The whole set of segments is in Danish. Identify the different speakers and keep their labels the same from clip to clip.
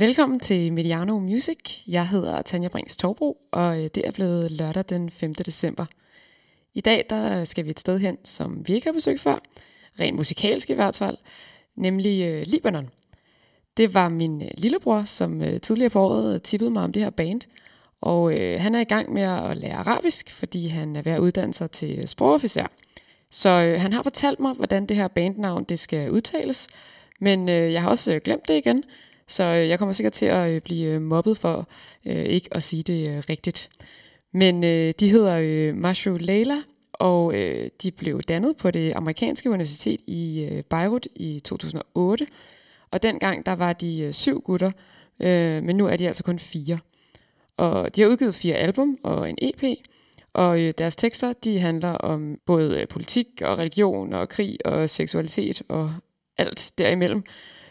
Speaker 1: Velkommen til Mediano Music. Jeg hedder Tanja Brings Torbro, og øh, det er blevet lørdag den 5. december. I dag der skal vi et sted hen, som vi ikke har besøgt før, rent musikalsk i hvert fald, nemlig øh, Libanon. Det var min øh, lillebror, som tidligere på året tippede mig om det her band, og øh, han er i gang med at lære arabisk, fordi han er ved at uddanne sig til sprogofficer. Så øh, han har fortalt mig, hvordan det her bandnavn det skal udtales, men øh, jeg har også glemt det igen, så øh, jeg kommer sikkert til at øh, blive øh, mobbet for øh, ikke at sige det øh, rigtigt. Men øh, de hedder øh, Mashu Leila, og øh, de blev dannet på det amerikanske universitet i øh, Beirut i 2008. Og dengang der var de øh, syv gutter, øh, men nu er de altså kun fire. Og de har udgivet fire album og en EP, og øh, deres tekster de handler om både øh, politik og religion og krig og seksualitet og alt derimellem.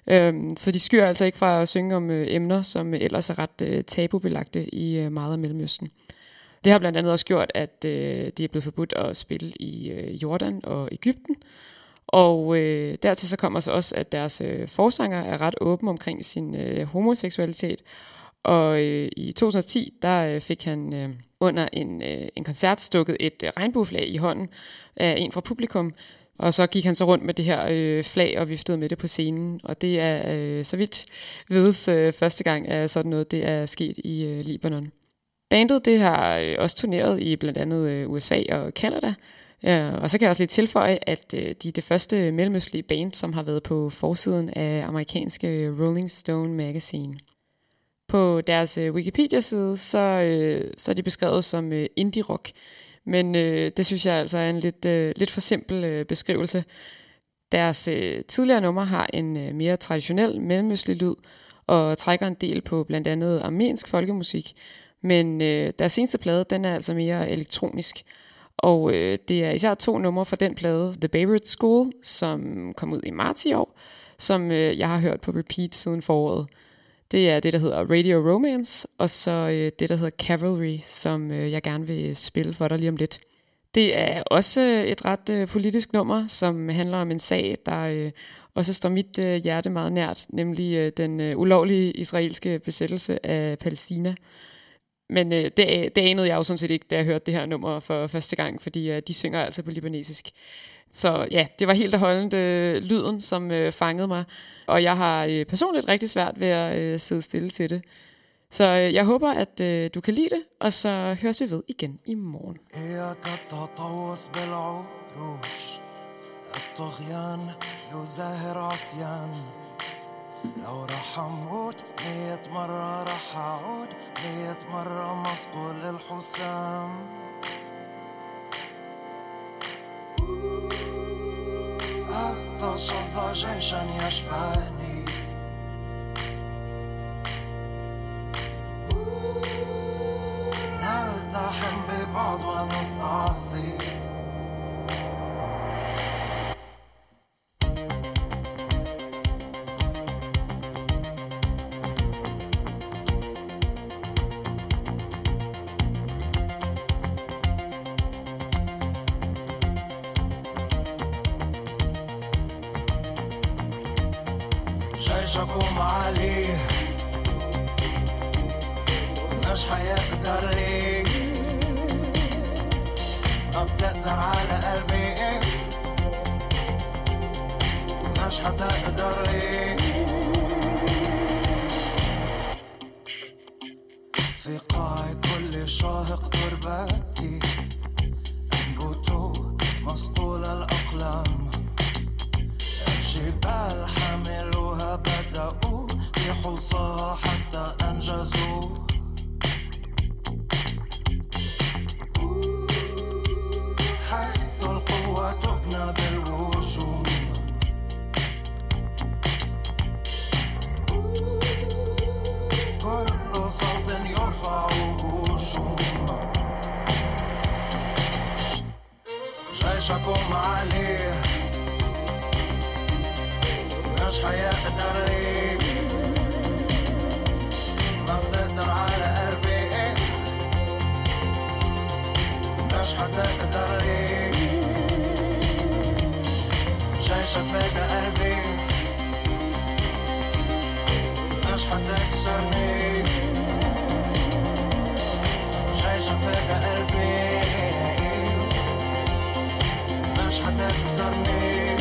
Speaker 1: Øhm, så de skyr altså ikke fra at synge om øh, emner, som ellers er ret øh, tabubelagte i øh, meget af Mellemøsten. Det har blandt andet også gjort, at øh, de er blevet forbudt at spille i øh, Jordan og Ægypten. Og øh, dertil så kommer så også, at deres øh, forsanger er ret åben omkring sin øh, homoseksualitet. Og øh, i 2010, der øh, fik han øh, under en, øh, en koncert stukket et øh, regnbueflag i hånden af en fra publikum, og så gik han så rundt med det her øh, flag og viftede med det på scenen. Og det er, øh, så vidt vides, øh, første gang, at sådan noget det er sket i øh, Libanon. Bandet det har øh, også turneret i blandt andet øh, USA og Canada. Ja, og så kan jeg også lige tilføje, at øh, de er det første mellemøstlige band, som har været på forsiden af amerikanske øh, Rolling Stone Magazine. På deres øh, Wikipedia-side, så, øh, så er de beskrevet som øh, indie-rock. Men øh, det synes jeg altså er en lidt, øh, lidt for simpel øh, beskrivelse. Deres øh, tidligere nummer har en øh, mere traditionel mellemøstlig lyd, og trækker en del på blandt andet armensk folkemusik. Men øh, deres seneste plade, den er altså mere elektronisk. Og øh, det er især to numre fra den plade, The Beirut School, som kom ud i marts i år, som øh, jeg har hørt på repeat siden foråret. Det er det, der hedder Radio Romance, og så øh, det, der hedder Cavalry, som øh, jeg gerne vil spille for dig lige om lidt. Det er også øh, et ret øh, politisk nummer, som handler om en sag, der øh, også står mit øh, hjerte meget nært, nemlig øh, den øh, ulovlige israelske besættelse af Palæstina. Men øh, det, det anede jeg jo sådan set ikke, da jeg hørte det her nummer for første gang, fordi øh, de synger altså på libanesisk. Så ja, det var helt og holdent øh, lyden, som øh, fangede mig. Og jeg har øh, personligt rigtig svært ved at øh, sidde stille til det. Så øh, jeg håber, at øh, du kan lide det, og så høres vi ved igen i morgen. الطغيان يزاهر عصيان لو رح اموت مية مرة رح أعود مية مرة مصقول الحسام أتصفى جيشا يشبهني. نلتحم ببعض ونستعصي. عايش اقوم عليه. مبقاش هيقدر ليه؟ بتقدر على قلبي. مش حتقدر ليه؟ بحصاها حتى أنجزوا. حيث القوة تبنى بالوجوه كل صوت يرفع هجوم جيشكم عليه. مش حيقدر قلبي. مش
Speaker 2: حتكسرني شايشك فيك قلبي. مش حتكسرني